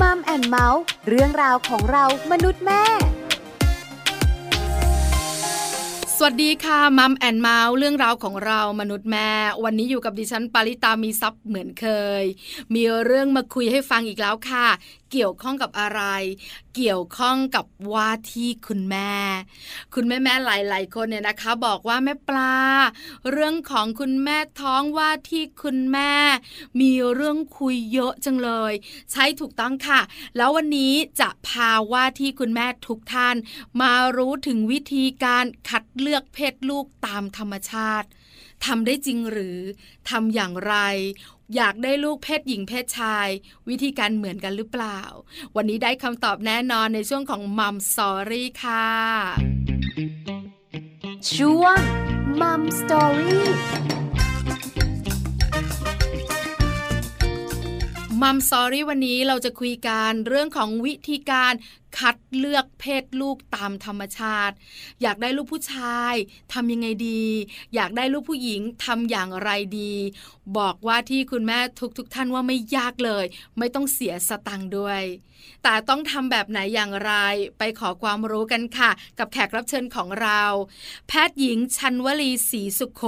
Mom and Mouth เรื่องราวของเรามนุษย์แม่ สวัสดีค่ะ Mom and Mouth เรื่องราวของเรามนุษย์แม่ วันนี้อยู่กับดิฉันปาริตามีซับเหมือนเคย มีเรื่องมาคุยให้ฟังอีกแล้วค่ะ เกี่ยวข้องกับอะไร เกี่ยวข้องกับว่าที่คุณแม่ คุณแม่แม่หลายๆคนเนี่ยนะคะ บอกว่าแม่ปลา เรื่องของคุณแม่ท้องว่าที่คุณแม่ มีเรื่องคุยเยอะจังเลย ใช่ถูกต้องค่ะ แล้ววันนี้จะพาว่าที่คุณแม่ทุกท่าน มารู้ถึงวิธีการคัดเลือกอกเพศลูกตามธรรมชาติทำได้จริงหรือทำอย่างไร อยากได้ลูกเพศหญิงเพศชาย วิธีการเหมือนกันหรือเปล่า วันนี้ได้คำตอบแน่นอนในช่วงของมัมสอรี่ค่ะช่วงมัมสอรี่มัมสอรี่วันนี้เราจะคุยกันเรื่องของวิธีการ คัดเลือกเพศลูกตามธรรมชาติ อยากได้ลูกผู้ชายทำยังไงดี อยากได้ลูกผู้หญิงทำอย่างไรดี บอกว่าที่คุณแม่ทุกๆทท่านว่าไม่ยากเลย ไม่ต้องเสียสตังค์ด้วย แต่ต้องทำแบบไหนอย่างไร ไปขอความรู้กันค่ะ กับแขกรับเชิญของเรา แพทย์หญิงชันวลีศรีสุขโข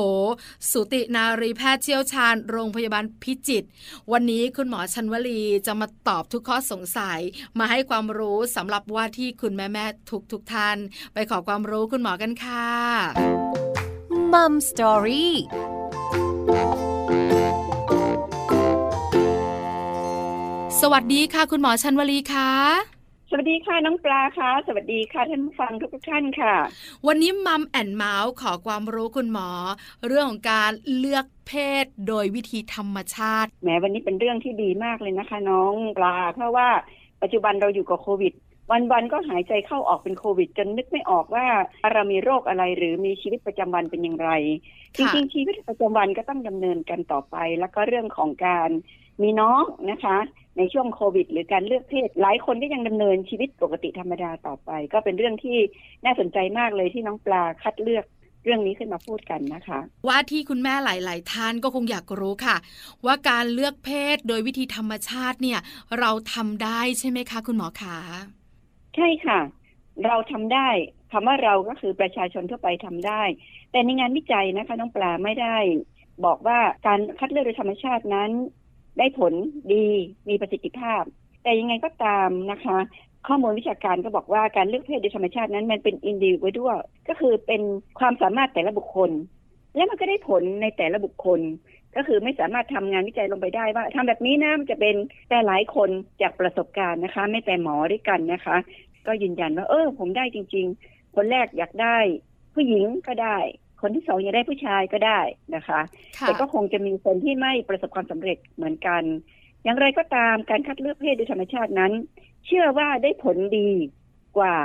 สุตินารีแพทย์เชี่ยวชาญ โรงพยาบาลพิจิตรวันนี้คุณหมอชันวลีจะมาตอบทุกข้อสงสัยมาให้ความรู้สำหรับรับว่าที่คุณแม่แม่ทุกทุกท่าน ไปขอความรู้คุณหมอกันค่ะมัมสตอรี่สวัสดีค่ะ คุณหมอชันวลีค่ะสวัสดีค่ะน้องปลาค่ะ สวัสดีค่ะท่านผู้ฟังทุกท่านค่ะ วันนี้มัมแอนเมาส์ขอความรู้คุณหมอ เรื่องของการเลือกเพศโดยวิธีธรรมชาติแหมวันนี้เป็นเรื่องที่ดีมากเลยนะคะ น้องปลา เพราะว่าปัจจุบันเราอยู่กับโควิด วันๆก็หายใจเข้าออกเป็นโควิด จนนึกไม่ออกว่าเรามีโรคอะไรหรือมีชีวิตประจำวันเป็นอย่างไร จริงๆชีวิตประจำวันก็ต้องดำเนินกันต่อไป แล้วก็เรื่องของการมีน้องนะคะ ในช่วงโควิด หรือการเลือกเพศ หลายคนก็ยังดำเนินชีวิตปกติธรรมดาต่อไป ก็เป็นเรื่องที่น่าสนใจมากเลยที่น้องปลาคัดเลือกเรื่องนี้ขึ้นมาพูดกันนะคะ ว่าที่คุณแม่หลาย ๆ ท่านก็คงอยากรู้ค่ะ ว่าการเลือกเพศโดยวิธีธรรมชาติเนี่ย เราทำได้ใช่ไหมคะ คุณหมอคะ ใช่ค่ะ เราทำได้คำว่าเราก็คือประชาชนทั่วไปทำได้ แต่ในงานวิจัยนะคะน้องปลาไม่ได้ บอกว่าการคัดเลือกโดยธรรมชาตินั้น ได้ผลดีมีประสิทธิภาพ แต่ยังไงก็ตามนะคะ ข้อมูลวิชาการก็บอกว่าการเลือกเพศโดยธรรมชาตินั้น มันเป็นอินดิวิวด้วยก็คือเป็นความสามารถแต่ละบุคคล และมันก็ได้ผลในแต่ละบุคคล ก็คือไม่สามารถทำงานวิจัยลงไปได้ว่าทำแบบนี้นะมันจะเป็นแต่หลายคนจากประสบการณ์นะคะ ไม่แต่หมอด้วยกันนะคะ ก็ยืนยันว่า เออ ผมได้จริง ๆ คนแรกอยากได้ ผู้หญิงก็ได้ คนที่สองอยากได้ผู้ชายก็ได้นะคะแต่ก็คงจะมีคนที่ไม่ประสบความสำเร็จเหมือนกัน อย่างไรก็ตามการคัดเลือกเพศโดยธรรมชาตินั้น เชื่อว่าได้ผลดีกว่า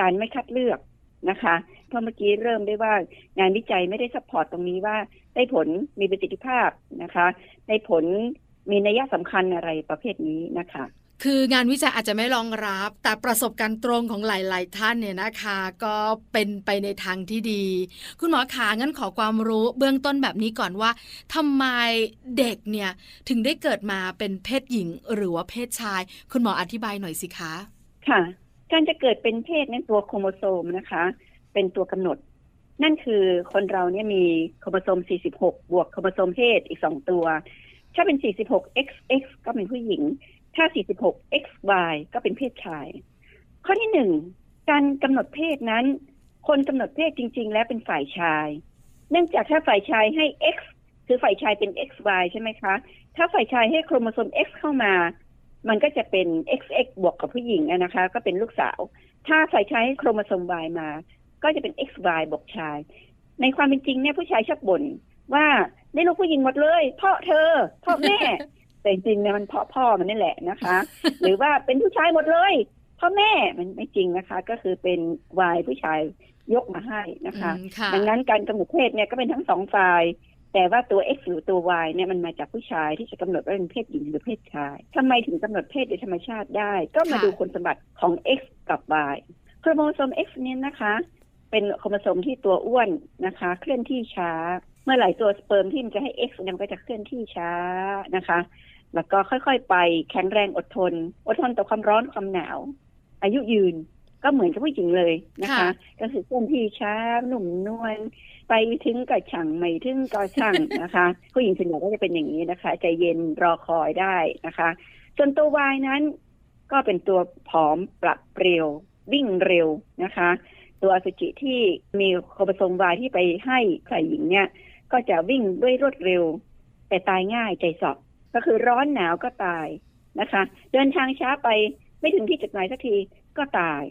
การไม่คัดเลือก นะคะเพราะเมื่อกี้เริ่มได้ว่างานวิจัยไม่ได้ support ตรงนี้ว่าได้ผลมีประสิทธิภาพนะคะได้ผลมีนัยสำคัญอะไรประเภทนี้นะคะคืองานวิจัยอาจจะไม่รองรับ แต่ประสบการณ์ตรงของหลาย ๆ ท่านเนี่ยนะคะ ก็เป็นไปในทางที่ดี คุณหมอขางั้นขอความรู้เบื้องต้นแบบนี้ก่อนว่าทำไมเด็กเนี่ยถึงได้เกิดมาเป็นเพศหญิงหรือว่าเพศชาย คุณหมออธิบายหน่อยสิคะ ค่ะ การจะเกิดเป็นเพศนั้นตัวโครโมโซมนะคะ เป็นตัวกำหนด นั่นคือคนเราเนี่ยมีโครโมโซม 46 บวกโครโมโซมเพศอีกสองตัว ถ้าเป็น 46 XX ก็เป็นผู้หญิง ถ้า 46 XY ก็เป็นเพศชาย ข้อที่หนึ่งการกำหนดเพศนั้น คนกำหนดเพศจริง ๆ แล้วเป็นฝ่ายชาย เนื่องจากถ้าฝ่ายชายให้ X คือฝ่ายชายเป็น XY ใช่ไหมคะ ถ้าฝ่ายชายให้โครโมโซม X เข้ามา มันก็จะเป็น XX บวกกับผู้หญิงนะคะ ก็เป็นลูกสาว ถ้าฝ่ายชายให้โครโมโซม Y มา ก็จะเป็น XY บวกชาย ในความเป็นจริงเนี่ยผู้ชายชอบบ่นว่าได้ลูกผู้หญิงหมดเลยพ่อเธอพ่อแม่ แต่จริงเนี่ยมันพ่อพ่อมันนี่แหละนะคะ หรือว่าเป็นผู้ชายหมดเลยพ่อแม่มันไม่จริงนะคะ ก็คือเป็นวายผู้ชายยกมาให้นะคะ ดังนั้นการกำหนดเพศเนี่ยก็เป็นทั้งสองฝ่าย แต่ว่าตัว X หรือตัว Y เนี่ยมันมาจากผู้ชายที่จะกำหนดว่าเป็นเพศหญิงหรือเพศชายทำไมถึงกำหนดเพศโดยธรรมชาติได้ ก็มาดูคุณสมบัติของ X กับ Y โครโมโซม X เนี่ยนะคะ เป็นโครโมโซมที่ตัวอ้วนนะคะ เคลื่อนที่ช้า เมื่อไหร่ตัวสเปิร์มที่มันจะให้ X มันก็จะเคลื่อนที่ช้านะคะ แล้วก็ค่อยๆ ไปแข็งแรงอดทน อดทนต่อความร้อนความหนาว อายุยืน ก็เหมือนกับผู้หญิงเลยนะคะค่ะก็คือเคลื่อนที่ช้าหนุ่มนวลไปถึงกับช่างไม่ถึงก็ช่างนะคะ ผู้หญิงส่วนใหญ่ก็จะเป็นอย่างนี้นะคะ ใจเย็นรอคอยได้นะคะ ส่วนตัววายนั้น ก็เป็นตัวผอมปรับเปรียว วิ่งเร็วนะคะ ตัวอสุจิที่มีโครโมโซมวายที่ไปให้ฝ่ายหญิงเนี่ย ก็จะวิ่งด้วยรวดเร็ว แต่ตายง่ายใจสอบก็คือร้อนหนาวก็ตายนะคะ เดินทางช้าไปไม่ถึงที่จุดหมายสักทีก็ตาย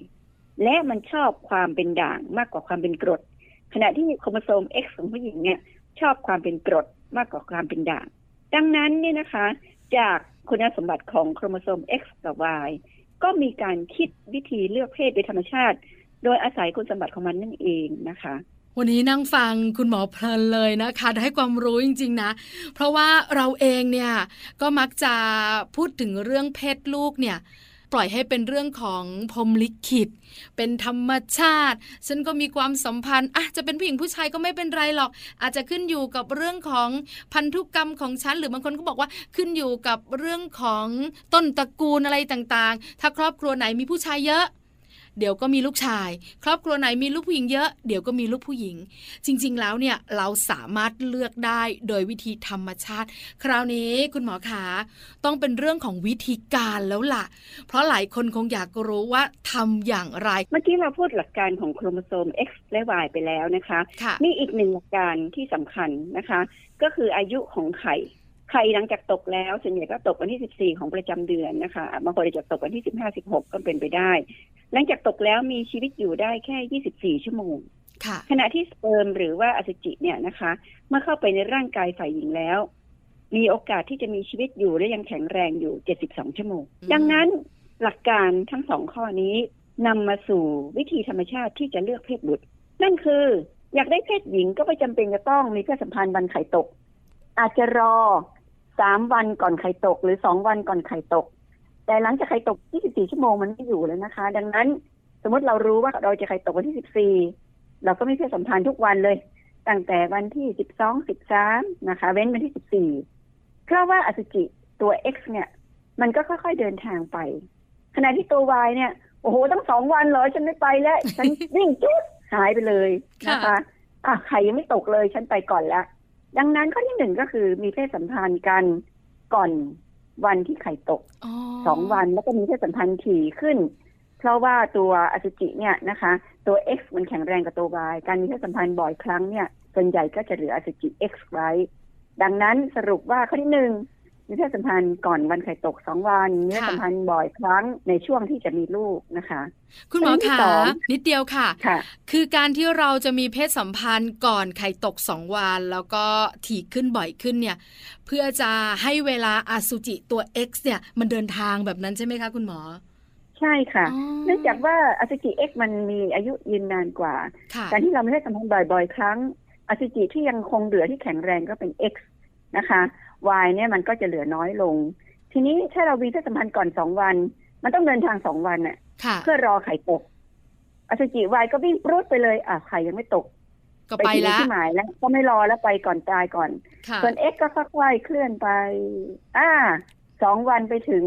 และมันชอบความเป็นด่างมากกว่าความเป็นกรด ขณะที่โครโมโซม X ของผู้หญิงเนี่ยชอบความเป็นกรดมากกว่าความเป็นด่าง ดังนั้นเนี่ยนะคะ จากคุณสมบัติของโครโมโซม X กับ Y ก็มีการคิดวิธีเลือกเพศโดยธรรมชาติ โดยอาศัยคุณสมบัติของมันนั่นเองนะคะวันนี้นั่งฟังคุณหมอเพลินเลยนะคะได้ความรู้จริง ๆ นะ เพราะว่าเราเองเนี่ยก็มักจะพูดถึงเรื่องเพศลูกเนี่ย ปล่อยให้เป็นเรื่องของพรมลิขิต เป็นธรรมชาติ ฉันก็มีความสัมพันธ์อะจะเป็นผู้หญิงผู้ชายก็ไม่เป็นไรหรอก อาจจะขึ้นอยู่กับเรื่องของพันธุกรรมของฉัน หรือบางคนก็บอกว่าขึ้นอยู่กับเรื่องของต้นตระกูลอะไรต่างๆ ถ้าครอบครัวไหนมีผู้ชายเยอะ เดี๋ยวก็มีลูกชาย ครอบครัวไหนมีลูกผู้หญิงเยอะเดี๋ยวก็มีลูกผู้หญิง จริง ๆ แล้วเนี่ยเราสามารถเลือกได้โดยวิธีธรรมชาติ คราวนี้คุณหมอขาต้องเป็นเรื่องของวิธีการแล้วล่ะ เพราะหลายคนคงอยากรู้ว่าทำอย่างไร เมื่อกี้เราพูดหลักการของโครโมโซม X และ Y ไปแล้วนะคะค่ะมีอีกหนึ่งหลักการที่สำคัญนะคะ ก็คืออายุของไข่ ไข่หลังจากตกแล้วส่วนใหญ่ก็ตกวันที่ 14 ของประจำเดือนนะคะ บางคนอาจจะตกวันที่ 15 16 ก็เป็นไปได้ หลังจากตกแล้วมีชีวิตอยู่ได้แค่ 24 ชั่วโมงค่ะขณะที่สเปิร์มหรือว่าอสุจิเนี่ยนะคะ เมื่อเข้าไปในร่างกายฝ่ายหญิงแล้ว มีโอกาสที่จะมีชีวิตอยู่และยังแข็งแรงอยู่ 72 ชั่วโมงอืมดังนั้นหลักการทั้งสองข้อนี้นำมาสู่วิธีธรรมชาติที่จะเลือกเพศบุตร นั่นคือ อยากได้เพศหญิงก็ไม่จำเป็นจะต้องมีเพศสัมพันธ์วันไข่ตก อาจจะรอ สามวันก่อนไข่ตก หรือสองวันก่อนไข่ตก แต่หลังจากไข่ตก 24 ชั่วโมงมันไม่อยู่แล้วนะคะ ดังนั้น สมมติเรารู้ว่าเราจะไข่ตกวันที่ 14 เราก็มีเพศสัมพันธ์ทุกวันเลย ตั้งแต่วันที่ 12 13 นะคะ เว้นวันที่ 14 เพราะว่าอสุจิตัว X เนี่ย มันก็ค่อยๆเดินทางไป ขณะที่ตัว Y เนี่ยโอ้โหตั้งสองวันเหรอฉันไม่ไปแล้วฉันวิ่งจุดหายไปเลยนะคะอะไข่ยังไม่ตกเลยฉันไปก่อนแล้ว ดังนั้นข้อที่หนึ่งก็คือมีเพศสัมพันธ์กันก่อนวันที่ไข่ตกอ๋อสองวันแล้วก็มีเพศสัมพันธ์ถี่ขึ้น เพราะว่าตัวอสุจิเนี่ยนะคะ ตัว X มันแข็งแรงกว่าตัว Y การมีเพศสัมพันธ์บ่อยครั้งเนี่ยส่วนใหญ่ก็จะเหลืออสุจิ X ไว้ ดังนั้นสรุปว่าข้อที่หนึ่ง มีเพศสัมพันธ์ก่อนวันไข่ตกสองวันมีเพศสัมพันธ์บ่อยครั้งในช่วงที่จะมีลูกนะคะ คุณหมออันที่ขาสองนิดเดียวค่ะค่ะคือการที่เราจะมีเพศสัมพันธ์ก่อนไข่ตกสองวัน แล้วก็ถี่ขึ้นบ่อยขึ้นเนี่ย เพื่อจะให้เวลาอสุจิตัว X เนี่ย มันเดินทางแบบนั้นใช่ไหมคะคุณหมอใช่ค่ะอ๋อเนื่องจากว่าอสุจิ X มันมีอายุยืนนานกว่าค่ะการที่เรามีเพศสัมพันธ์บ่อยๆ ครั้งอสุจิที่ยังคงเหลือที่แข็งแรงก็เป็น X นะคะ Y เนี่ยมันก็จะเหลือน้อยลง ทีนี้ถ้าเรามีเพศสัมพันธ์ก่อนสองวัน มันต้องเดินทางสองวันน่ะค่ะเพื่อรอไข่ตกอสุจิ Y ก็วิ่งปรุดไปเลยอะไข่ยังไม่ตกก็ไปถึงแล้วที่หมายแล้วก็ไม่รอแล้วไปก่อนตายก่อนค่ะส่วน X ก็ค่อยๆเคลื่อนไป อ่าสองวันไปถึง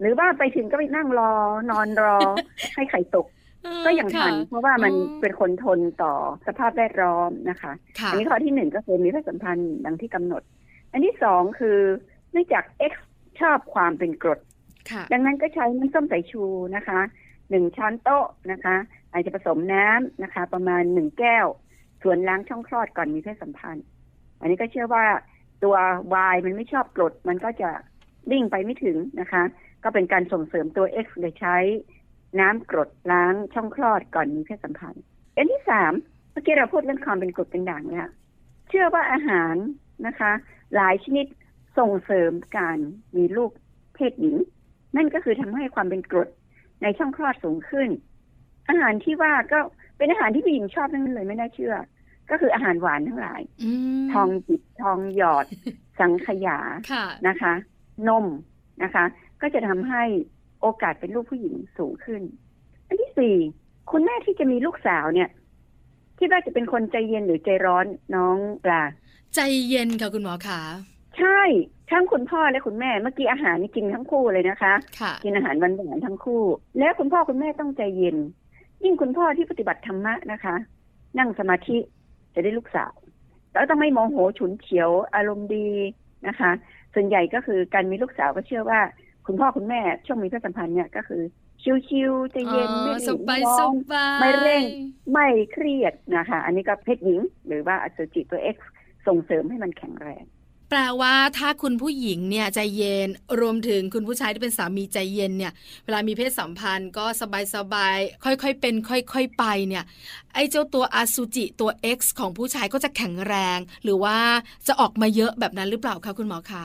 หรือว่าไปถึงก็ไปนั่งรอนอนรอ ให้ไข่ตกเออก็ยังทันค่ะเพราะว่ามันอ๋อเป็นคนทนต่อสภาพแวดล้อมนะคะค่ะอันนี้ข้อที่หนึ่งก็คือมีเพศสัมพันธ์ดังที่กำหนด อันที่สองคือเนื่องจาก X ชอบความเป็นกรดค่ะดังนั้นก็ใช้น้ำส้มสายชูนะคะหนึ่งช้อนโต๊ะนะคะ อาจจะผสมน้ำนะคะ ประมาณหนึ่งแก้ว ส่วนล้างช่องคลอดก่อนมีเพศสัมพันธ์ อันนี้ก็เชื่อว่าตัว Y มันไม่ชอบกรด มันก็จะวิ่งไปไม่ถึงนะคะ ก็เป็นการส่งเสริมตัว X โดยใช้น้ำกรดล้างช่องคลอดก่อนมีเพศสัมพันธ์ อันที่สามเมื่อกี้เราพูดเรื่องความเป็นกรดเป็นด่างเนี่ยเชื่อว่าอาหาร นะคะ หลายชนิดส่งเสริมการมีลูกเพศหญิง นั่นก็คือทำให้ความเป็นกรดในช่องคลอดสูงขึ้น อาหารที่ว่าก็เป็นอาหารที่ผู้หญิงชอบทั้งนั้นเลยไม่น่าเชื่อ ก็คืออาหารหวานทั้งหลายอืมทองหยิบทองหยอด สังขยาค่ะนะคะ นมนะคะ ก็จะทำให้โอกาสเป็นลูกผู้หญิงสูงขึ้น อันที่สี่คุณแม่ที่จะมีลูกสาวเนี่ยคิดว่าจะเป็นคนใจเย็นหรือใจร้อนน้องปลา ใจเย็นค่ะคุณหมอขาใช่ทั้งคุณพ่อและคุณแม่เมื่อกี้อาหารนี่กินทั้งคู่เลยนะคะค่ะกินอาหารหวานๆทั้งคู่ แล้วคุณพ่อคุณแม่ต้องใจเย็น ยิ่งคุณพ่อที่ปฏิบัติธรรมะนะคะ นั่งสมาธิจะได้ลูกสาวแล้วต้องไม่โมโหฉุนเฉียวอารมณ์ดีนะคะ ส่วนใหญ่ก็คือการมีลูกสาวก็เชื่อว่า คุณพ่อคุณแม่ช่วงมีเพศสัมพันธ์เนี่ยก็คือ ชิวๆใจเย็นไม่อ๋อรีสบบายร้สอนบายไม่เร่งไม่เครียดนะคะ อันนี้ก็เพศหญิง หรือว่าอสุจิตัว X ส่งเสริมให้มันแข็งแรง แปลว่าถ้าคุณผู้หญิงเนี่ยใจเย็นรวมถึงคุณผู้ชายที่เป็นสามีใจเย็นเนี่ย เวลามีเพศสัมพันธ์ก็สบายๆค่อยๆเป็น ค่อย ๆไปเนี่ย ไอ้เจ้าตัวอสุจิตัว X ของผู้ชายก็จะแข็งแรง หรือว่าจะออกมาเยอะแบบนั้นหรือเปล่าคะคุณหมอคะ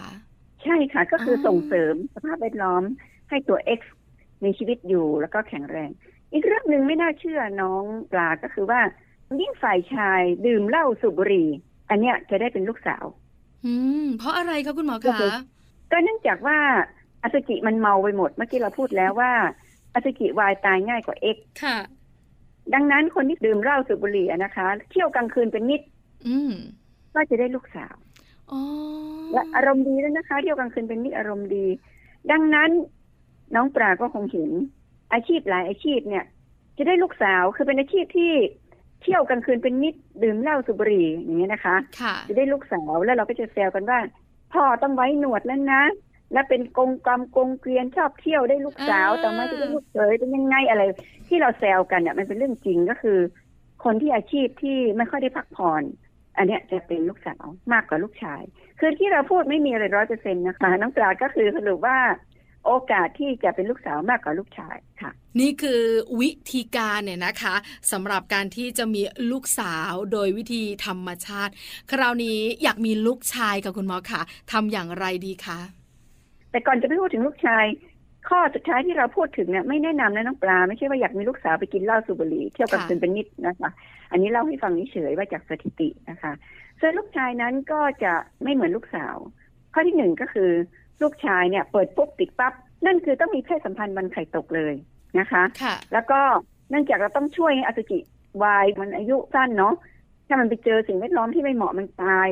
ใช่ค่ะก็คือออส่งเสริมสภาพแวดล้อมให้ตัว X มีชีวิตอยู่แล้วก็แข็งแรง อีกเรื่องหนึ่งไม่น่าเชื่อน้องปลาก็คือว่ายิ่งฝ่ายชายดื่มเหล้าสูบบุหรี่ อันเนี้ยจะได้เป็นลูกสาว อืม เพราะอะไรคะคุณหมอก็คะคือก็เนื่องจากว่าอสุจิมันเมาไปหมดเมื่อกี้เราพูดแล้วว่าอสุจิวายตายง่ายกว่า X ค่ะ ดังนั้นคนที่ดื่มเหล้าสูบบุหรี่อะนะคะ เที่ยวกลางคืนเป็นนิด อืมก็จะได้ลูกสาวอ๋อและอารมณ์ดีด้วยนะคะ เที่ยวกลางคืนเป็นนิดอารมณ์ดี ดังนั้นน้องปลาก็คงเห็นอาชีพหลายอาชีพเนี่ย จะได้ลูกสาวคือเป็นอาชีพที่ เที่ยวกลางคืนเป็นนิดดื่มเหล้าสูบบุหรี่อย่างเงี้ยนะคะค่ะจะได้ลูกสาวแล้วเราก็จะแซวกันว่าพ่อต้องไว้หนวดแล้วนะและเป็นกงกรรมกงเกวียนชอบเที่ยวได้ลูกสาวอ่าแต่ไม่จะได้ลูกเขยเป็นยังไงอะไร ที่เราแซวกันเนี่ยมันเป็นเรื่องจริงก็คือ คนที่อาชีพที่ไม่ค่อยได้พักผ่อนอันเนี้ยจะเป็นลูกสาวมากกว่าลูกชาย คือที่เราพูดไม่มีอะไรร้อยเปอร์เซ็นต์นะคะ น้องปลาก็คือสรุปว่า โอกาสที่จะเป็นลูกสาวมากกว่าลูกชายค่ะ นี่คือวิธีการเนี่ยนะคะสำหรับการที่จะมีลูกสาวโดยวิธีธรรมชาติ คราวนี้อยากมีลูกชายกับคุณหมอค่ะทำอย่างไรดีคะแต่ก่อนจะไปพูดถึงลูกชาย ข้อสุดท้ายที่เราพูดถึงเนี่ยไม่แนะนำนะน้องปลา ไม่ใช่ว่าอยากมีลูกสาวไปกินเหล้าสูบบุหรี่เที่ยวกลางคืนเป็นนิดนะคะ อันนี้เล่าให้ฟังเฉยๆว่าจากสถิตินะคะส่วนลูกชายนั้นก็จะไม่เหมือนลูกสาว ข้อที่หนึ่งก็คือ ลูกชายเนี่ยเปิดปุ๊บติดปั๊บนั่นคือต้องมีเพศสัมพันธ์วันไข่ตกเลยนะคะค่ะแล้วก็เนื่องจากเราต้องช่วยให้อสุจิวายมันอายุสั้นเนาะถ้ามันไปเจอสิ่งแวดล้อมที่ไม่เหมาะมันตาย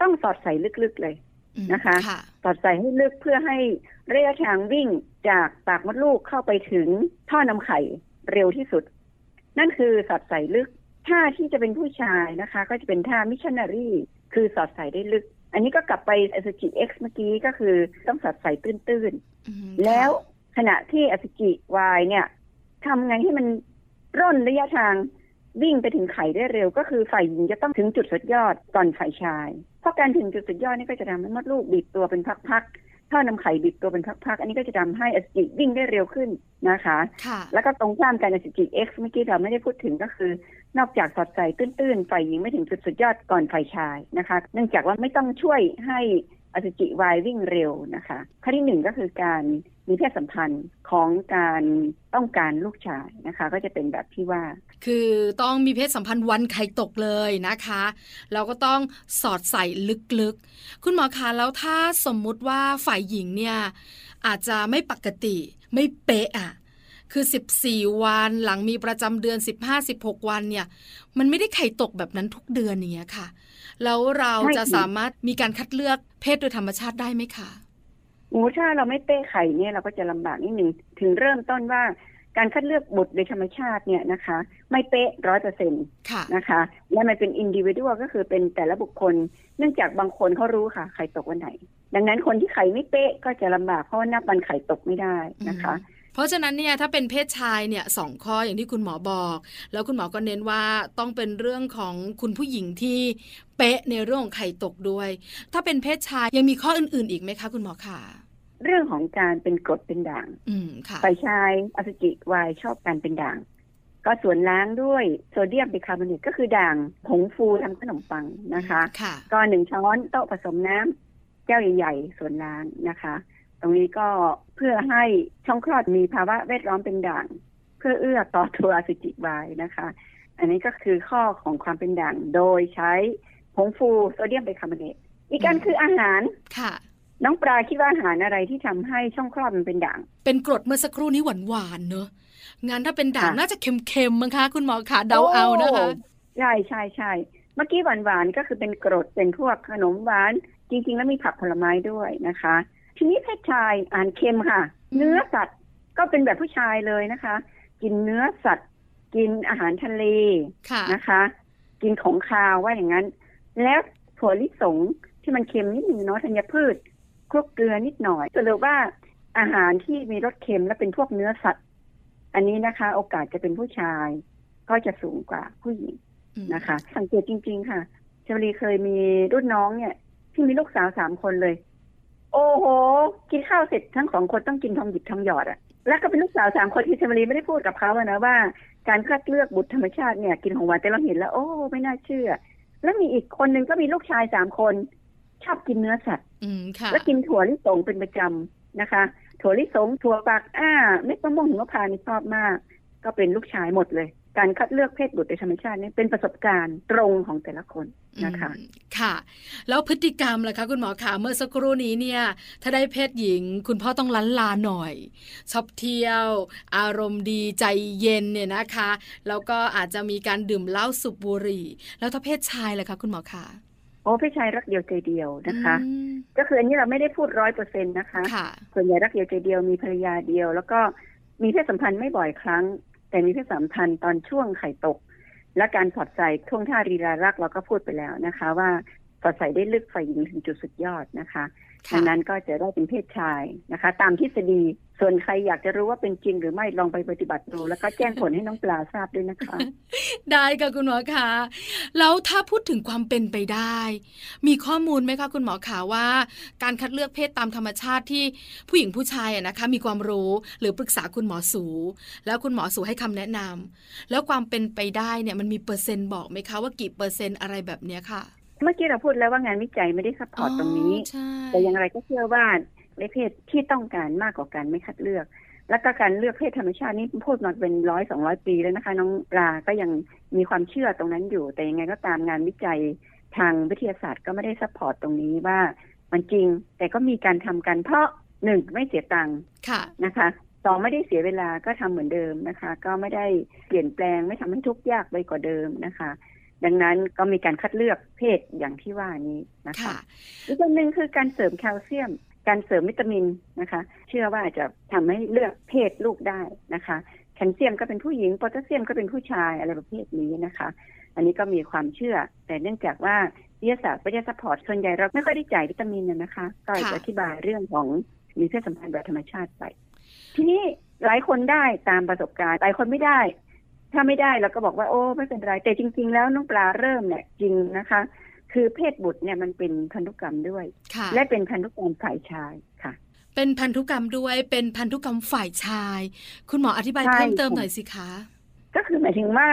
ต้องสอดใส่ลึกๆเลยอืมนะคะค่ะสอดใส่ให้ลึกเพื่อให้ระยะทางวิ่งจากปากมดลูกเข้าไปถึงท่อนำไข่เร็วที่สุด นั่นคือสอดใส่ลึกท่าที่จะเป็นผู้ชายนะคะ ก็จะเป็นท่ามิชชันนารีคือสอดใส่ได้ลึก อันนี้ก็กลับไปอสุจิ X เมื่อกี้ก็คือต้องสอดใส่ตื้นๆอืมแล้วค่ะขณะที่อสุจิวายเนี่ยทำไงให้มันร่นระยะทางวิ่งไปถึงไข่ได้เร็ว ก็คือฝ่ายหญิงจะต้องถึงจุดสุดยอดก่อนฝ่ายชาย เพราะการถึงจุดสุดยอดนี่ก็จะทำให้มดลูกบีบตัวเป็นพักๆท่อนำไข่บีบตัวเป็นพักๆอันนี้ก็จะทำให้อสุจิวิ่งได้เร็วขึ้นนะคะค่ะแล้วก็ตรงข้ามกันอสุจิ X เมื่อกี้เราไม่ได้พูดถึงก็คือ นอกจากสอดใส่ตื้นๆฝ่ายหญิงไม่ถึงจุดสุดยอดก่อนฝ่ายชายนะคะ เนื่องจากว่าไม่ต้องช่วยให้อสุจิวายวิ่งเร็วนะคะข้อที่หนึ่งก็คือการมีเพศสัมพันธ์ของการต้องการลูกชายนะคะ ก็จะเป็นแบบที่ว่า คือต้องมีเพศสัมพันธ์วันไข่ตกเลยนะคะแล้วก็ต้องสอดใส่ลึกๆ คุณหมอคะแล้วถ้าสมมุติว่าฝ่ายหญิงเนี่ยอาจจะไม่ปกติไม่เป๊ะอะ คือ 14 วันหลังมีประจำเดือน 15-16 วันเนี่ย มันไม่ได้ไข่ตกแบบนั้นทุกเดือนอย่างเงี้ยค่ะ แล้วเราใช่จะสามารถมีการคัดเลือกเพศโดยธรรมชาติได้ไหมคะโอ้ถ้าเราไม่เป้ไข่เนี่ยเราก็จะลำบากนิดหนึ่งถึงเริ่มต้นว่าการคัดเลือกบุตรโดยธรรมชาติเนี่ยนะคะ ไม่เป๊ะร้อยเปอร์เซ็นต์ค่ะนะคะ และมันเป็นอินดิวิ u a l ก็คือเป็นแต่ละบุคคล เนื่องจากบางคนเขารู้ค่ะไข่ตกวันไหน ดังนั้นคนที่ไข่ไม่เป๊ะก็จะลำบากเพราะว่านับวันไข่ตกไม่ได้นะคะ เพราะฉะนั้นเนี่ยถ้าเป็นเพศชายเนี่ยสองข้ออย่างที่คุณหมอบอก แล้วคุณหมอก็เน้นว่าต้องเป็นเรื่องของคุณผู้หญิงที่เป๊ะในเรื่องของไข่ตกด้วย ถ้าเป็นเพศชายยังมีข้ออื่น ๆ อีกไหมคะ คุณหมอคะเรื่องของการเป็นกรดเป็นด่าง อืมค่ะฝ่ายชายอสุจิวายชอบการเป็นด่าง ก็ส่วนล้างด้วยโซเดียมไบคาร์บอเนตก็คือด่างผงฟูทำขนมปังนะคะค่ะก็หนึ่งช้อนโต๊ะผสมน้ำแก้วใหญ่ๆส่วนล้างนะคะ ตรงนี้ก็เพื่อให้ช่องคลอดมีภาวะแวดล้อมเป็นด่าง เพื่อเอื้อต่อตัวอสุจิวายนะคะ อันนี้ก็คือข้อของความเป็นด่างโดยใช้ผงฟูโซเดียมไบคาร์บอเนตอีกอันคืออาหารค่ะ น้องปลาคิดว่าอาหารอะไรที่ทำให้ช่องคลอดมันเป็นด่าง เป็นกรดเมื่อสักครู่นี้หวานๆเนอะงั้นถ้าเป็นด่างค่ะน่าจะเค็มๆมั้งคะคุณหมอคะเดาเอานะคะโใช่ใช่ใช่เมื่อกี้หวานๆก็คือเป็นกรดเป็นพวกขนมหวานแจริง ๆ แล้วมีผักผลไม้ด้วยนะคะ ทีนี้เพศชายอ่านเค็มค่ะ เนื้อสัตว์ก็เป็นแบบผู้ชายเลยนะคะ กินเนื้อสัตว์ กินอาหารทะเลค่ะนะคะ กินของคาวว่าอย่างนั้น แล้วถั่วลิสงที่มันเค็มนิดหนึ่งเนาะธัญพืชคลุกเกลือนิดหน่อยสรุปว่าอาหารที่มีรสเค็มและเป็นพวกเนื้อสัตว์ อันนี้นะคะ โอกาสจะเป็นผู้ชาย ก็จะสูงกว่าผู้หญิงอืมนะคะ สังเกตจริง ๆ ค่ะชมรีเคยมีรุ่นน้องเนี่ยที่มีลูกสาวสามคนเลย โอ้โห กินข้าวเสร็จทั้งสองคนต้องกินทองหยิบทองหยอดอะแล้วก็เป็นลูกสาวสามคนที่ชมรีไม่ได้พูดกับเขาอะนะว่า การคัดเลือกบุตรธรรมชาติเนี่ย กินของหวานแต่เราเห็นแล้ว โอ้ไม่น่าเชื่อ แล้วมีอีกคนหนึ่งก็มีลูกชายสามคน ชอบกินเนื้อสัตว์อืมค่ะแล้วกินถั่วลิสงเป็นประจำนะคะ ถั่วลิสงถั่วปากอ้าเม็ดมะม่วงหิมพานต์นี่ชอบมาก ก็เป็นลูกชายหมดเลย การคัดเลือกเพศบุตรโดยธรรมชาตินี่เป็นประสบการณ์ตรงของแต่ละคนนะคะอืมค่ะ แล้วพฤติกรรมล่ะคะคุณหมอคะเมื่อสักครู่นี้เนี่ย ถ้าได้เพศหญิง คุณพ่อต้องลันลาหน่อยชอบเที่ยว อารมณ์ดีใจเย็นเนี่ยนะคะแล้วก็อาจจะมีการดื่มเหล้าสูบบุหรี่ แล้วถ้าเพศชายล่ะคะคุณหมอคะโอ้เพศชายรักเดียวใจเดียวนะคะอืมก็คืออันนี้เราไม่ได้พูดร้อยเปอร์เซ็นต์นะคะค่ะส่วนใหญ่รักเดียวใจเดียวมีภรรยาเดียว แล้วก็มีเพศสัมพันธ์ไม่บ่อยครั้ง แต่มีเพศสัมพันธ์ตอนช่วงไข่ตก และการสอดใส่ท่วงท่ารีรารักเราก็พูดไปแล้วนะคะ ว่าสอดใส่ได้ลึกฝ่ายหญิงถึงจุดสุดยอดนะคะค่ะ ดังนั้นก็จะได้เป็นเพศชายนะคะ ตามทฤษฎีส่วนใครอยากจะรู้ว่าเป็นจริงหรือไม่ลองไปปฏิบัติดู แล้วก็แจ้งผลให้น้องปลาทราบด้วยนะคะ ได้ค่ะคุณหมอคะแล้วถ้าพูดถึงความเป็นไปได้ มีข้อมูลไหมคะคุณหมอคะว่า การคัดเลือกเพศตามธรรมชาติที่ผู้หญิงผู้ชายอะนะคะ มีความรู้หรือปรึกษาคุณหมอสู แล้วคุณหมอสูให้คำแนะนำแล้วความเป็นไปได้เนี่ยมันมีเปอร์เซ็นต์บอกไหมคะว่ากี่เปอร์เซ็นต์อะไรแบบเนี้ยค่ะ เมื่อกี้เราพูดแล้วว่างานวิจัยไม่ได้ support ตรงนี้ใช่แต่อย่างไรก็เชื่อว่าในเพศที่ต้องการมากกว่าการไม่คัดเลือก แล้วก็การเลือกเพศธรรมชาตินี่พูดมาเป็นร้อยสองร้อยปีแล้วนะคะ น้องปลาก็ยังมีความเชื่อตรงนั้นอยู่ แต่ยังไงก็ตามงานวิจัยทางวิทยาศาสตร์ก็ไม่ได้ support ตรงนี้ว่ามันจริง แต่ก็มีการทำกันเพราะหนึ่งไม่เสียตังค์ค่ะนะคะสองไม่ได้เสียเวลาก็ทำเหมือนเดิมนะคะ ก็ไม่ได้เปลี่ยนแปลงไม่ทำให้ทุกข์ยากไปกว่าเดิมนะคะ ดังนั้นก็มีการคัดเลือกเพศอย่างที่ว่านี้นะคะค่ะอีกอันหนึ่งคือการเสริมแคลเซียม การเสริมวิตามินนะคะ เชื่อว่าจะทำให้เลือกเพศลูกได้นะคะ แคลเซียมก็เป็นผู้หญิงโพแทสเซียมก็เป็นผู้ชายอะไรประเภทนี้นะคะ อันนี้ก็มีความเชื่อ แต่เนื่องจากว่าวิทยาศาสตร์วิทยา support ส่วนใหญ่เราไม่ค่อยได้จ่ายวิตามินน่ะนะคะ ก็ค่ะจะอธิบายเรื่องของมีเพศสัมพันธ์แบบธรรมชาติไป ทีนี้หลายคนได้ตามประสบการณ์ หลายคนไม่ได้ ถ้าไม่ได้เราก็บอกว่าโอ้ไม่เป็นไร แต่จริง ๆ แล้วน้องปลาเริ่มเนี่ยจริงนะคะ คือเพศบุตรเนี่ยมันเป็นพันธุกรรมด้วยค่ะและเป็นพันธุกรรมฝ่ายชายค่ะ เป็นพันธุกรรมด้วยเป็นพันธุกรรมฝ่ายชาย คุณหมออธิบายใช่เพิ่มเติมค่ะหน่อยสิคะก็คือหมายถึงว่า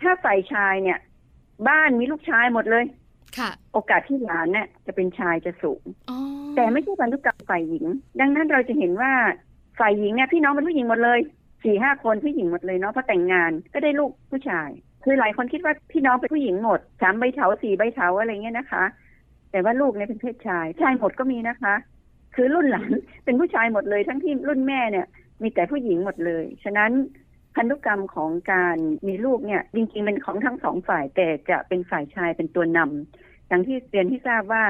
ถ้าฝ่ายชายเนี่ย บ้านมีลูกชายหมดเลยค่ะ โอกาสที่หลานเนี่ยจะเป็นชายจะสูงอ๋อแต่ไม่ใช่พันธุกรรมฝ่ายหญิง ดังนั้นเราจะเห็นว่าฝ่ายหญิงเนี่ยพี่น้องเป็นผู้หญิงหมดเลย สี่ห้าคนผู้หญิงหมดเลยเนาะเพราะแต่งงานก็ได้ลูกผู้ชาย คือหลายคนคิดว่าพี่น้องเป็นผู้หญิงหมดสามใบเถาสี่ใบเถาอะไรเงี้ยนะคะ แต่ว่าลูกเนี่ยเป็นเพศชายชายหมดก็มีนะคะ คือรุ่นหลานเป็นผู้ชายหมดเลยทั้งที่รุ่นแม่เนี่ย มีแต่ผู้หญิงหมดเลย ฉะนั้นพันธุกรรมของการมีลูกเนี่ยจริงๆเป็นของทั้งสองฝ่ายแต่จะเป็นฝ่ายชายเป็นตัวนำอย่างที่เรียนที่ทราบว่า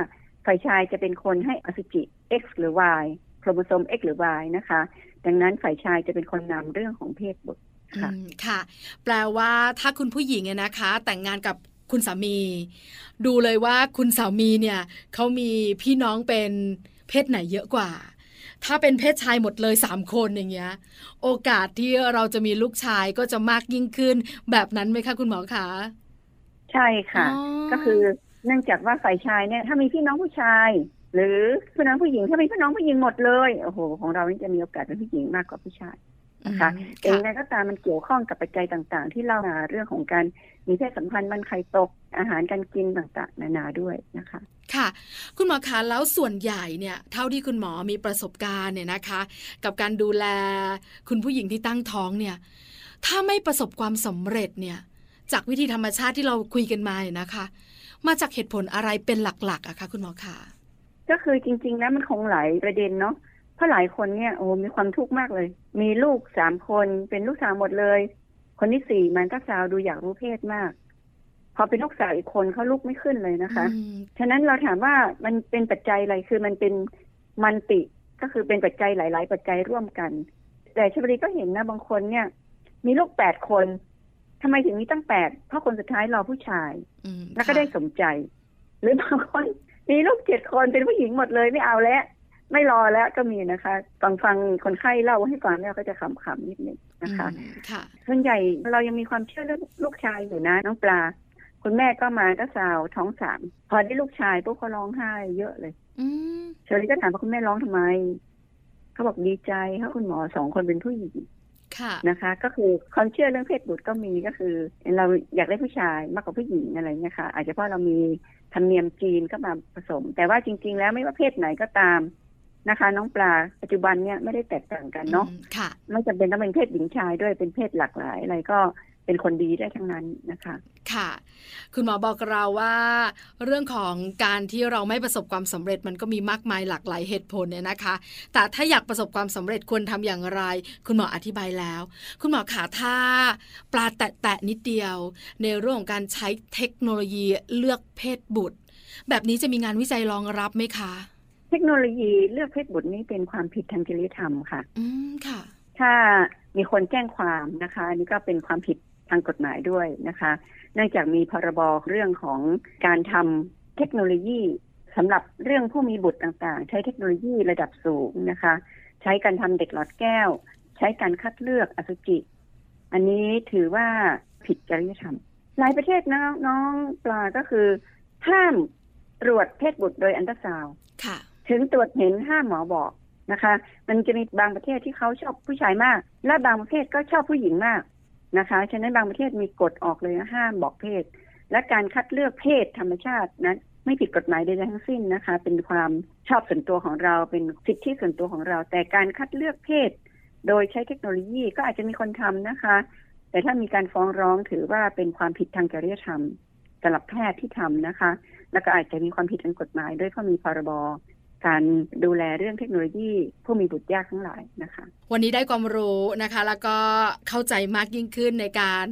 ฝ่ายชายจะเป็นคนให้อสุจิ X หรือ Y โครโมโซม X หรือ Y นะคะ ดังนั้นฝ่ายชายจะเป็นคนนำเรื่องของเพศบุตรค่ะอืมค่ะ แปลว่าถ้าคุณผู้หญิงเนี่ยนะคะ แต่งงานกับคุณสามี ดูเลยว่าคุณสามีเนี่ยเขามีพี่น้องเป็นเพศไหนเยอะกว่า ถ้าเป็นเพศชายหมดเลยสามคนอย่างเงี้ย โอกาสที่เราจะมีลูกชายก็จะมากยิ่งขึ้น แบบนั้นไหมคะคุณหมอคะใช่ค่ะอ๋อก็คือเนื่องจากว่าฝ่ายชายเนี่ย ถ้ามีพี่น้องผู้ชาย หรือพี่น้องผู้หญิงถ้ามีพี่น้องผู้หญิงหมดเลยโอ้โหของเรานี่จะมีโอกาสเป็นผู้หญิงมากกว่าผู้ชายนะคะอืมแต่ยังไงก็ตามมันเกี่ยวข้องกับปัจจัยต่าง ๆ ที่เล่ามาเรื่องของการมีเพศสัมพันธ์มันไข่ตกอาหารการกินต่างๆ นานาด้วยนะคะ ค่ะ คุณหมอคะแล้วส่วนใหญ่เนี่ยเท่าที่คุณหมอมีประสบการณ์เนี่ยนะคะ กับการดูแลคุณผู้หญิงที่ตั้งท้องเนี่ย ถ้าไม่ประสบความสำเร็จเนี่ย จากวิธีธรรมชาติที่เราคุยกันมาเนี่ยนะคะ มาจากเหตุผลอะไรเป็นหลักๆอะคะคุณหมอคะ ก็คือจริง ๆ แล้วมันคงหลายประเด็นเนาะเพราะหลายคนเนี่ยโอ้มีความทุกข์มากเลย มีลูกสามคนเป็นลูกสาวหมดเลย คนที่สี่มันก็สาวดูอยากรู้เพศมากพพอเป็นลูกสาวอีกคนเขาลุกไม่ขึ้นเลยนะคะอืมฉะนั้นเราถามว่ามันเป็นปัจจัยอะไรคือมันเป็นมันติก็คือเป็นปัจจัยหลาย ๆ ปัจจัยร่วมกัน แต่ชบรีก็เห็นนะบางคนเนี่ย มีลูกแปดคนทำไมถึงมีตั้งแปดเพราะคนสุดท้ายรอผู้ชายอืมแล้วก็ค่ะได้สมใจ หรือบางคน มีลูกเจ็ดคนเป็นผู้หญิงหมดเลยไม่เอาแล้วไม่รอแล้วก็มีนะคะฟังฟังคนไข้เล่าให้ฟังแล้วก็จะขำๆนิดนึงนะคะอืมค่ะส่วนใหญ่เรายังมีความเชื่อเรื่องลูกชายอยู่นะน้องปลา คุณแม่ก็มาก็สาวท้องสามพอได้ลูกชายปุ๊บเขาร้องไห้เยอะเลยอืมเชอรี่ก็ถามว่าคุณแม่ร้องทำไมเขาบอกดีใจเขาคุณหมอสองคนเป็นผู้หญิงค่ะนะคะ ก็คือความเชื่อเรื่องเพศบุตรก็มีก็คือ เราอยากได้ผู้ชายมากกว่าผู้หญิงอะไรเงี้ยค่ะ อาจจะเพราะเรามี ธรรมเนียมจีนก็มาผสม แต่ว่าจริง ๆ แล้วไม่ว่าเพศไหนก็ตามนะคะ น้องปลาปัจจุบันเนี่ยไม่ได้แตกต่างกันเนาะอืมค่ะไม่จำเป็นต้องเป็นเพศหญิงชายด้วยเป็นเพศหลากหลายอะไรก็ เป็นคนดีได้ทั้งนั้นนะคะ ค่ะ คุณหมอบอกเราว่า เรื่องของการที่เราไม่ประสบความสำเร็จมันก็มีมากมายหลากหลายเหตุผลเนี่ยนะคะ แต่ถ้าอยากประสบความสำเร็จควรทำอย่างไร คุณหมออธิบายแล้ว คุณหมอขาถ้าปลาแตะๆนิดเดียว ในเรื่องของการใช้เทคโนโลยีเลือกเพศบุตร แบบนี้จะมีงานวิจัยรองรับไหมคะ เทคโนโลยีเลือกเพศบุตรนี่เป็นความผิดทางจริยธรรมค่ะ อืมค่ะ ถ้ามีคนแจ้งความนะคะอันนี้ก็เป็นความผิด ทางกฎหมายด้วยนะคะ เนื่องจากมีพรบเรื่องของการทำเทคโนโลยีสำหรับเรื่องผู้มีบุตรต่างๆ ใช้เทคโนโลยีระดับสูงนะคะ ใช้การทำเด็กหลอดแก้ว ใช้การคัดเลือกอสุจิ อันนี้ถือว่าผิดจริยธรรมหลายประเทศนะน้องปลาก็คือ ห้ามตรวจเพศบุตรโดยอันตราซาวด์ค่ะถึงตรวจเห็นห้ามหมอบอกนะคะ มันจะมีบางประเทศที่เขาชอบผู้ชายมาก และบางประเทศก็ชอบผู้หญิงมาก นะคะฉะนั้นบางประเทศมีกฎออกเลยนะห้ามบอกเพศ และการคัดเลือกเพศธรรมชาตินั้นไม่ผิดกฎหมายใดๆทั้งสิ้นนะคะ เป็นความชอบส่วนตัวของเราเป็นสิทธิส่วนตัวของเรา แต่การคัดเลือกเพศ โดยใช้เทคโนโลยีก็อาจจะมีคนทำนะคะ แต่ถ้ามีการฟ้องร้องถือว่าเป็นความผิดทางจริยธรรมสำหรับแพทย์ที่ทำนะคะ แล้วก็อาจจะมีความผิดทางกฎหมายด้วยเพราะมีพรบ การดูแลเรื่องเทคโนโลยีผู้มีบุตรยากทั้งหลายนะคะ วันนี้ได้ความรู้นะคะ แล้วก็เข้าใจมากยิ่งขึ้นในการ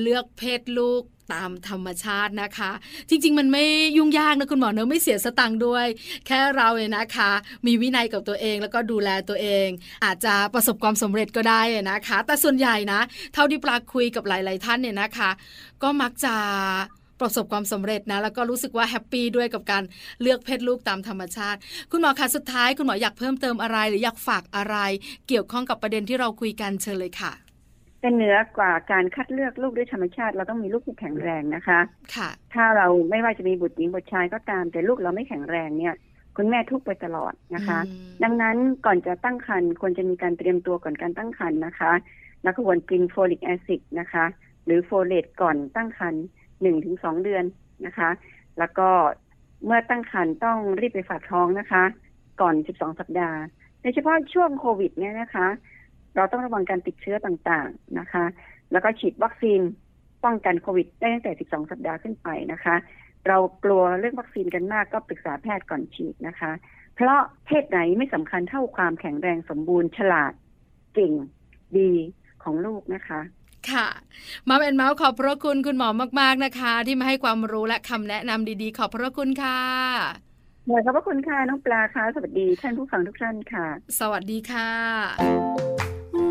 เลือกเพศลูกตามธรรมชาตินะคะ จริง ๆ มันไม่ยุ่งยากนะคุณหมอเนอะไม่เสียสตังค์ด้วย แค่เราเนี่ยนะคะ มีวินัยกับตัวเองแล้วก็ดูแลตัวเอง อาจจะประสบความสำเร็จก็ได้นะคะ แต่ส่วนใหญ่นะ เท่าที่ปลาคุยกับหลาย ๆ ท่านเนี่ยนะคะ ก็มักจะ ประสบความสำเร็จนะ แล้วก็รู้สึกว่าแฮปปี้ด้วยกับการเลือกเพศลูกตามธรรมชาติ คุณหมอคะสุดท้าย คุณหมออยากเพิ่มเติมอะไร หรืออยากฝากอะไร เกี่ยวข้องกับประเด็นที่เราคุยกันเชิญเลยค่ะแต่เหนือกว่าการคัดเลือกลูกด้วยธรรมชาติ เราต้องมีลูกที่แข็งแรงนะคะค่ะ ถ้าเราไม่ว่าจะมีบุตรหญิงบุตรชายก็ตาม แต่ลูกเราไม่แข็งแรงเนี่ยคุณแม่ทุกข์ไปตลอดนะคะอืมดังนั้นก่อนจะตั้งครรภ์ควรจะมีการเตรียมตัวก่อนการตั้งครรภ์นะคะ แล้วก็ควรกิน folic acid นะคะ หรือโฟเลตก่อนตั้งครรภ์ หนึ่งถึงสองเดือนนะคะ แล้วก็เมื่อตั้งครรภ์ต้องรีบไปฝากท้องนะคะ ก่อน12สัปดาห์โดยเฉพาะช่วงโควิดเนี่ยนะคะ เราต้องระวังการติดเชื้อต่างๆนะคะ แล้วก็ฉีดวัคซีนป้องกันโควิดได้ตั้งแต่ 12 สัปดาห์ขึ้นไปนะคะ เรากลัวเรื่องวัคซีนกันมากก็ปรึกษาแพทย์ก่อนฉีดนะคะ เพราะเพศไหนไม่สำคัญเท่าความแข็งแรงสมบูรณ์ฉลาดเก่งดีของลูกนะคะ ค่ะมาเป็นเมาส์ขอบพระคุณคุณหมอมาก ๆนะคะ ที่มาให้ความรู้และคำแนะนำดีๆ ขอบพระคุณค่ะขอบพระคุณค่ะน้องปลาค่ะสวัสดีท่านผู้ฟังทุกท่านค่ะ สวัสดีค่ะ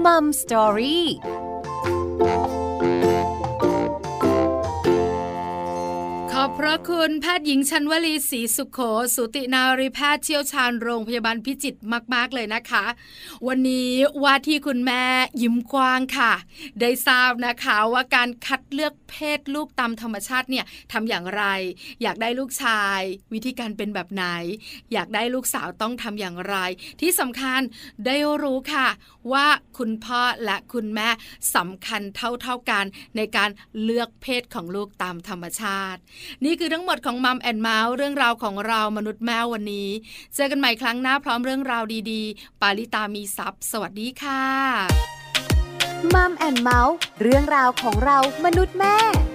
มัมสตอรี่ อบพระคุณแพทย์หญิงชันวลีศรีสุขโข สุตินารีแพทย์เชี่ยวชาญโรงพยาบาลพิจิตรมาก ๆ เลยนะคะ วันนี้ว่าที่คุณแม่ยิ้มกว้างค่ะ ได้ทราบนะคะว่าการคัดเลือกเพศลูกตามธรรมชาติเนี่ยทำอย่างไร อยากได้ลูกชาย วิธีการเป็นแบบไหน อยากได้ลูกสาวต้องทำอย่างไร ที่สำคัญได้รู้ค่ะ ว่าคุณพ่อและคุณแม่สำคัญเท่าๆกันในการเลือกเพศของลูกตามธรรมชาตินี่คือทั้งหมดของ Mom and Mouth เรื่องราวของเรามนุษย์แม่วันนี้ เจอกันใหม่ครั้งหน้าพร้อมเรื่องราวดีๆ ปาลิตามีซัพ์สวัสดีค่ะ Mom and Mouth เรื่องราวของเรามนุษย์แม่